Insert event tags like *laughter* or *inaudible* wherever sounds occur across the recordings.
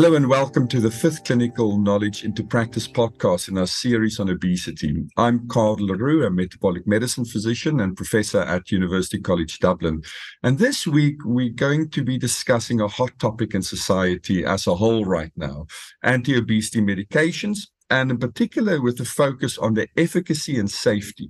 Hello and welcome to the fifth Clinical Knowledge into Practice podcast in our series on obesity. I'm Carel le Roux, a metabolic medicine physician and professor at University College Dublin. And this week, we're going to be discussing a hot topic in society as a whole right now anti obesity medications, and in particular with a focus on the efficacy and safety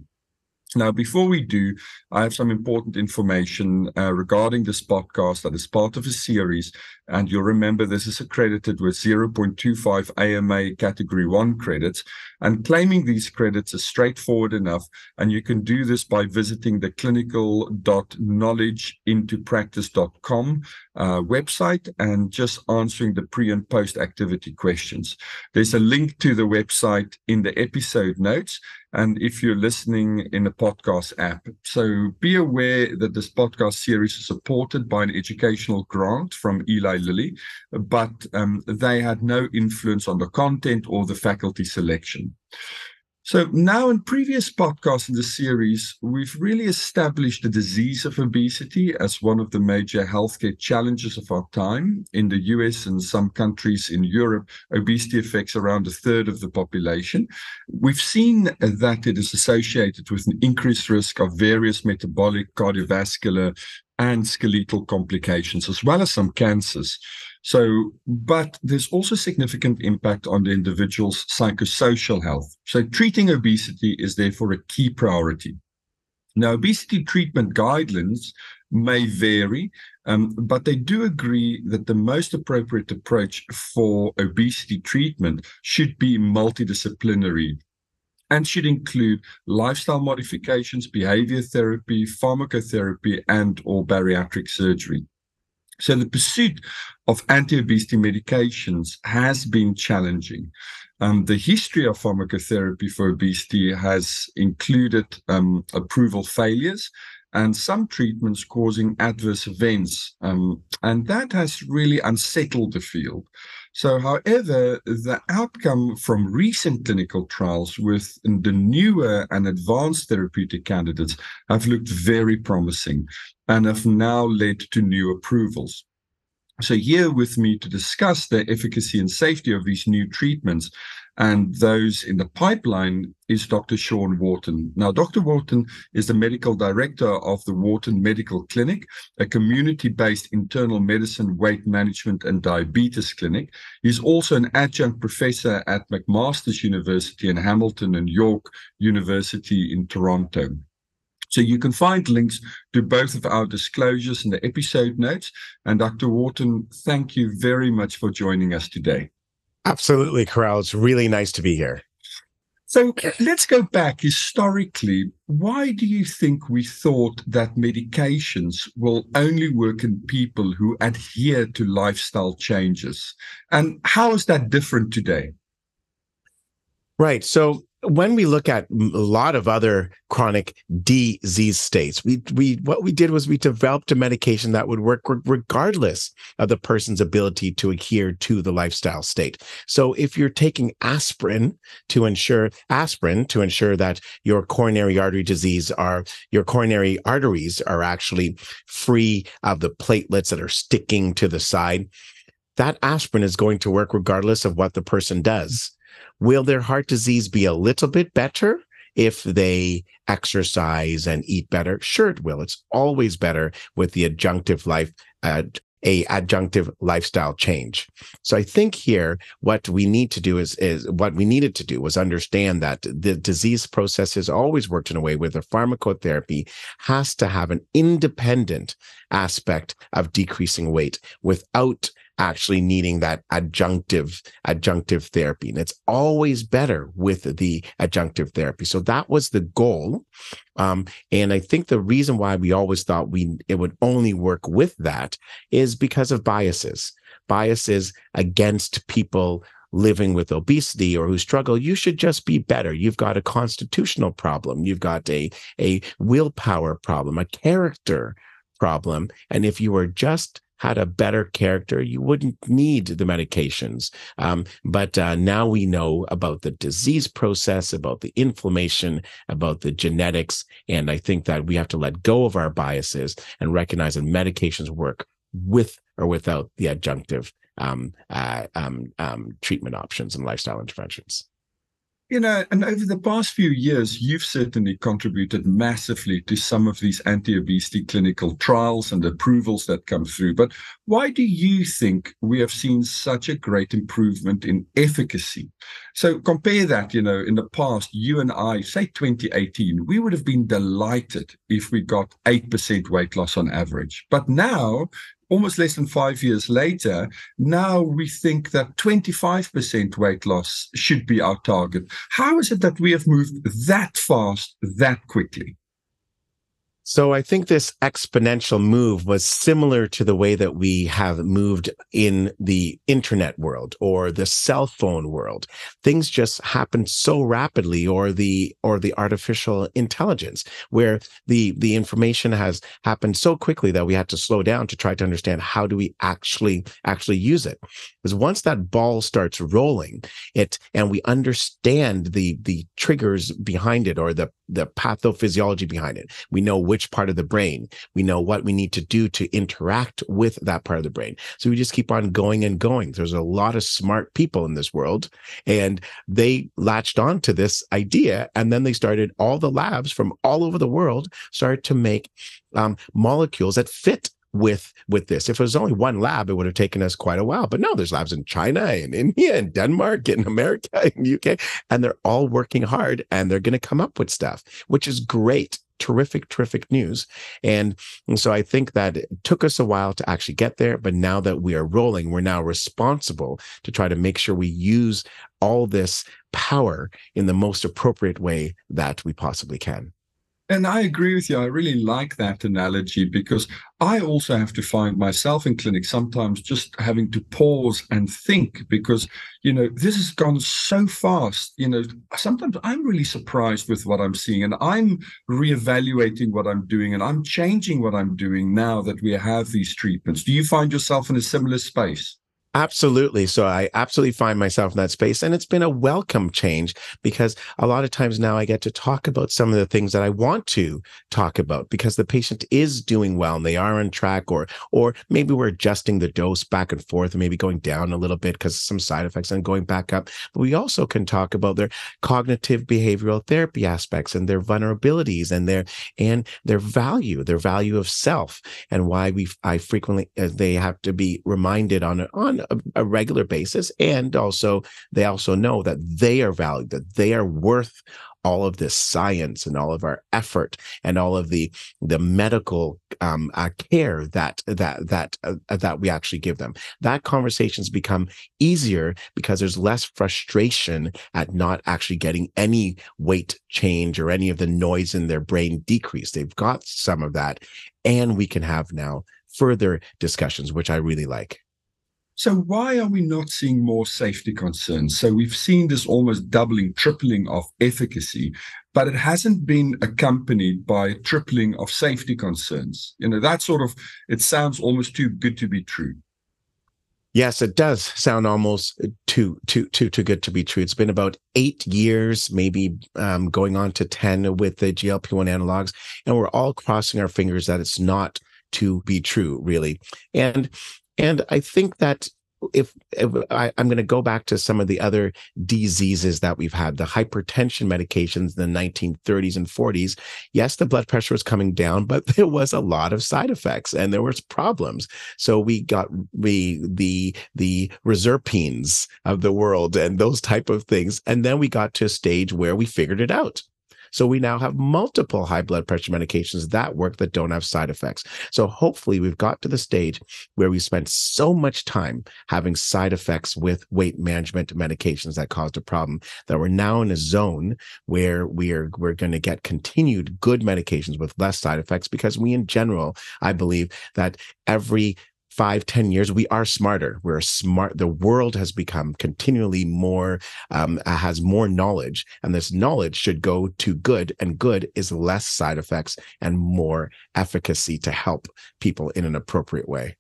now, before we do, I have some important information uh, regarding this podcast that is part of a series. And you'll remember this is accredited with 0.25 AMA Category 1 credits. And claiming these credits is straightforward enough. And you can do this by visiting the clinical.knowledgeintopractice.com uh, website and just answering the pre and post activity questions. There's a link to the website in the episode notes and if you're listening in a podcast app. So be aware that this podcast series is supported by an educational grant from Eli Lilly, but um, they had no influence on the content or the faculty selection. So now in previous podcasts in the series, we've really established the disease of obesity as one of the major healthcare challenges of our time. In the US and some countries in Europe, obesity affects around a third of the population. We've seen that it is associated with an increased risk of various metabolic, cardiovascular, and skeletal complications, as well as some cancers. So, but there's also significant impact on the individual's psychosocial health. So, treating obesity is therefore a key priority. Now, obesity treatment guidelines may vary, um, but they do agree that the most appropriate approach for obesity treatment should be multidisciplinary and should include lifestyle modifications, behavior therapy, pharmacotherapy, and or bariatric surgery. So the pursuit of anti-obesity medications has been challenging. Um, the history of pharmacotherapy for obesity has included um, approval failures and some treatments causing adverse events. Um, and that has really unsettled the field. So, however, the outcome from recent clinical trials with the newer and advanced therapeutic candidates have looked very promising and have now led to new approvals. So, here with me to discuss the efficacy and safety of these new treatments and those in the pipeline is Dr. Sean Wharton. Now, Dr. Wharton is the medical director of the Wharton Medical Clinic, a community based internal medicine, weight management, and diabetes clinic. He's also an adjunct professor at McMaster's University in Hamilton and York University in Toronto. So you can find links to both of our disclosures in the episode notes. And Dr. Wharton, thank you very much for joining us today. Absolutely, Carel. It's really nice to be here. So let's go back historically. Why do you think we thought that medications will only work in people who adhere to lifestyle changes? And how is that different today? Right. So when we look at a lot of other chronic disease states, we we what we did was we developed a medication that would work regardless of the person's ability to adhere to the lifestyle state. So if you're taking aspirin to ensure aspirin to ensure that your coronary artery disease are your coronary arteries are actually free of the platelets that are sticking to the side, that aspirin is going to work regardless of what the person does Will their heart disease be a little bit better if they exercise and eat better? Sure, it will. It's always better with the adjunctive life. Uh, a adjunctive lifestyle change. So I think here what we need to do is is what we needed to do was understand that the disease process has always worked in a way where the pharmacotherapy has to have an independent aspect of decreasing weight without actually needing that adjunctive adjunctive therapy. And it's always better with the adjunctive therapy. So that was the goal. Um, and i think the reason why we always thought we it would only work with that is because of biases. Biases against people living with obesity or who struggle. You should just be better. You've got a constitutional problem. You've got a a willpower problem a character problem. And if you are just had a better character, you wouldn't need the medications. Um, but uh, now we know about the disease process, about the inflammation, about the genetics. And I think that we have to let go of our biases and recognize that medications work with or without the adjunctive um, uh, um, um, treatment options and lifestyle interventions. You know, and over the past few years, you've certainly contributed massively to some of these anti obesity clinical trials and approvals that come through. But why do you think we have seen such a great improvement in efficacy? So compare that, you know, in the past, you and I, say 2018, we would have been delighted if we got 8% weight loss on average. But now almost less than five years later, now we think that 25% weight loss should be our target. How is it that we have moved that fast, that quickly? So I think this exponential move was similar to the way that we have moved in the internet world or the cell phone world. Things just happen so rapidly or the or the artificial intelligence where the the information has happened so quickly that we had to slow down to try to understand how do we actually actually use it. Because once that ball starts rolling, it and we understand the the triggers behind it or the the pathophysiology behind it. We know which part of the brain. We know what we need to do to interact with that part of the brain. So we just keep on going and going. There's a lot of smart people in this world, and they latched on to this idea. And then they started, all the labs from all over the world started to make um, molecules that fit with with this. If it was only one lab, it would have taken us quite a while. But no, there's labs in China and India and Denmark and America *laughs* and UK, and they're all working hard and they're going to come up with stuff, which is great. Terrific, terrific news. And, and so I think that it took us a while to actually get there. But now that we are rolling, we're now responsible to try to make sure we use all this power in the most appropriate way that we possibly can. And I agree with you. I really like that analogy because I also have to find myself in clinic sometimes just having to pause and think because, you know, this has gone so fast. You know, sometimes I'm really surprised with what I'm seeing and I'm reevaluating what I'm doing and I'm changing what I'm doing now that we have these treatments. Do you find yourself in a similar space? Absolutely. So I absolutely find myself in that space. And it's been a welcome change because a lot of times now I get to talk about some of the things that I want to talk about because the patient is doing well and they are on track or or maybe we're adjusting the dose back and forth and maybe going down a little bit because of some side effects and going back up. But we also can talk about their cognitive behavioral therapy aspects and their vulnerabilities and their and their value, their value of self and why we I frequently uh, they have to be reminded on on a, a regular basis. And also, they also know that they are valued, that they are worth all of this science and all of our effort and all of the the medical um, uh, care that that that uh, that we actually give them. That conversations become easier because there's less frustration at not actually getting any weight change or any of the noise in their brain decrease. They've got some of that, and we can have now further discussions, which I really like. So why are we not seeing more safety concerns? So we've seen this almost doubling, tripling of efficacy, but it hasn't been accompanied by tripling of safety concerns. You know, that sort of it sounds almost too good to be true. Yes, it does sound almost too too too too good to be true. It's been about eight years, maybe um, going on to ten with the GLP one analogs, and we're all crossing our fingers that it's not to be true, really. And and I think that if, if I, am going to go back to some of the other diseases that we've had, the hypertension medications in the 1930s and 40s, yes, the blood pressure was coming down, but *laughs* there was a lot of side effects and there was problems. So we got we the the reserpines of the world and those type of things, and then we got to a stage where we figured it out. So we now have multiple high blood pressure medications that work that don't have side effects. So hopefully we've got to the stage where we spent so much time having side effects with weight management medications that caused a problem that we're now in a zone where we are we're going to get continued good medications with less side effects because we in general, I believe that every five, ten years, we are smarter. We're smart. The world has become continually more, um, has more knowledge, and this knowledge should go to good, and good is less side effects and more efficacy to help people in an appropriate way.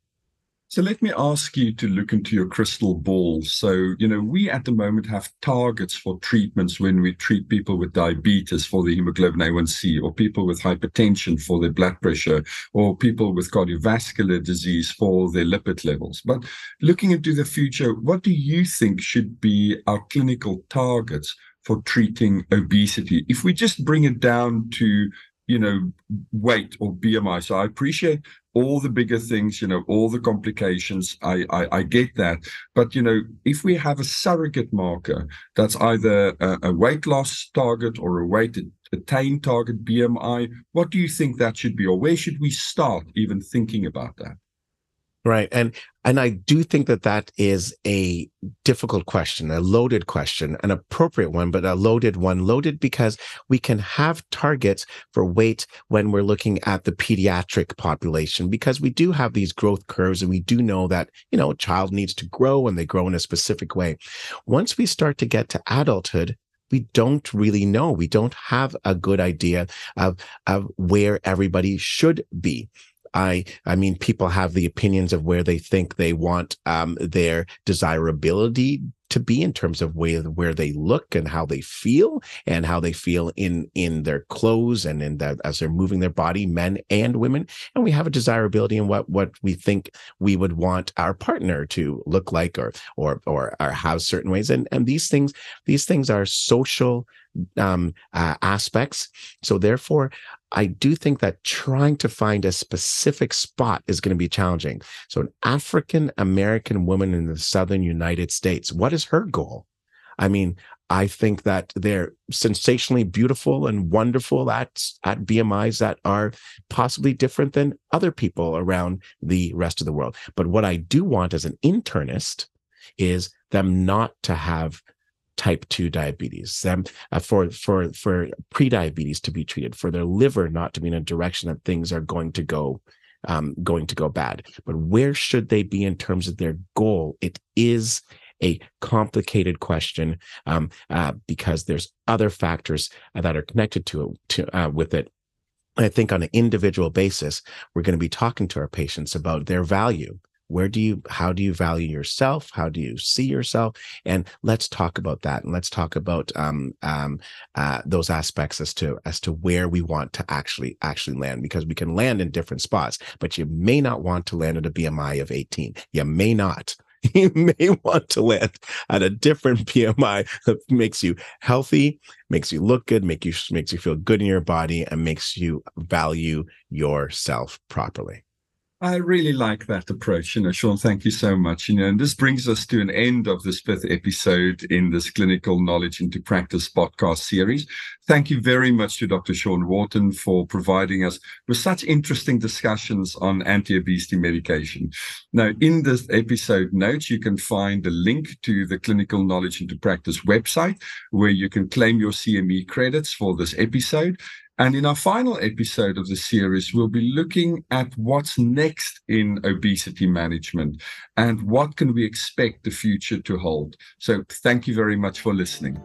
So let me ask you to look into your crystal ball. So, you know, we at the moment have targets for treatments when we treat people with diabetes for the hemoglobin A1C, or people with hypertension for their blood pressure, or people with cardiovascular disease for their lipid levels. But looking into the future, what do you think should be our clinical targets for treating obesity? If we just bring it down to you know, weight or BMI. So I appreciate all the bigger things, you know, all the complications. I, I, I get that. But, you know, if we have a surrogate marker that's either a, a weight loss target or a weight attained target, BMI, what do you think that should be? Or where should we start even thinking about that? Right. And and I do think that that is a difficult question, a loaded question, an appropriate one, but a loaded one. Loaded because we can have targets for weight when we're looking at the pediatric population, because we do have these growth curves and we do know that, you know, a child needs to grow and they grow in a specific way. Once we start to get to adulthood, we don't really know. We don't have a good idea of, of where everybody should be. I I mean, people have the opinions of where they think they want um, their desirability to be in terms of where where they look and how they feel and how they feel in in their clothes and in that as they're moving their body, men and women. And we have a desirability in what what we think we would want our partner to look like or or or, or have certain ways. And and these things these things are social um, uh, aspects. So therefore, I do think that trying to find a specific spot is going to be challenging. So, an African American woman in the Southern United States, what is her goal? I mean, I think that they're sensationally beautiful and wonderful at, at BMIs that are possibly different than other people around the rest of the world. But what I do want as an internist is them not to have type 2 diabetes them uh, for for for pre-diabetes to be treated for their liver not to be in a direction that things are going to go um, going to go bad but where should they be in terms of their goal it is a complicated question um, uh, because there's other factors that are connected to it to uh, with it. I think on an individual basis, we're going to be talking to our patients about their value. Where do you how do you value yourself? How do you see yourself? And let's talk about that. And let's talk about um, um, uh, those aspects as to as to where we want to actually actually land because we can land in different spots but you may not want to land at a bmi of 18 you may not *laughs* you may want to land at a different BMI that makes you healthy, makes you look good, make you makes you feel good in your body, and makes you value yourself properly. I really like that approach. You know, Sean, thank you so much. You know, and this brings us to an end of this fifth episode in this Clinical Knowledge into Practice podcast series. Thank you very much to Dr. Sean Wharton for providing us with such interesting discussions on anti-obesity medication. Now, in this episode notes, you can find a link to the Clinical Knowledge into Practice website where you can claim your CME credits for this episode. And in our final episode of the series, we'll be looking at what's next in obesity management and what can we expect the future to hold. So thank you very much for listening.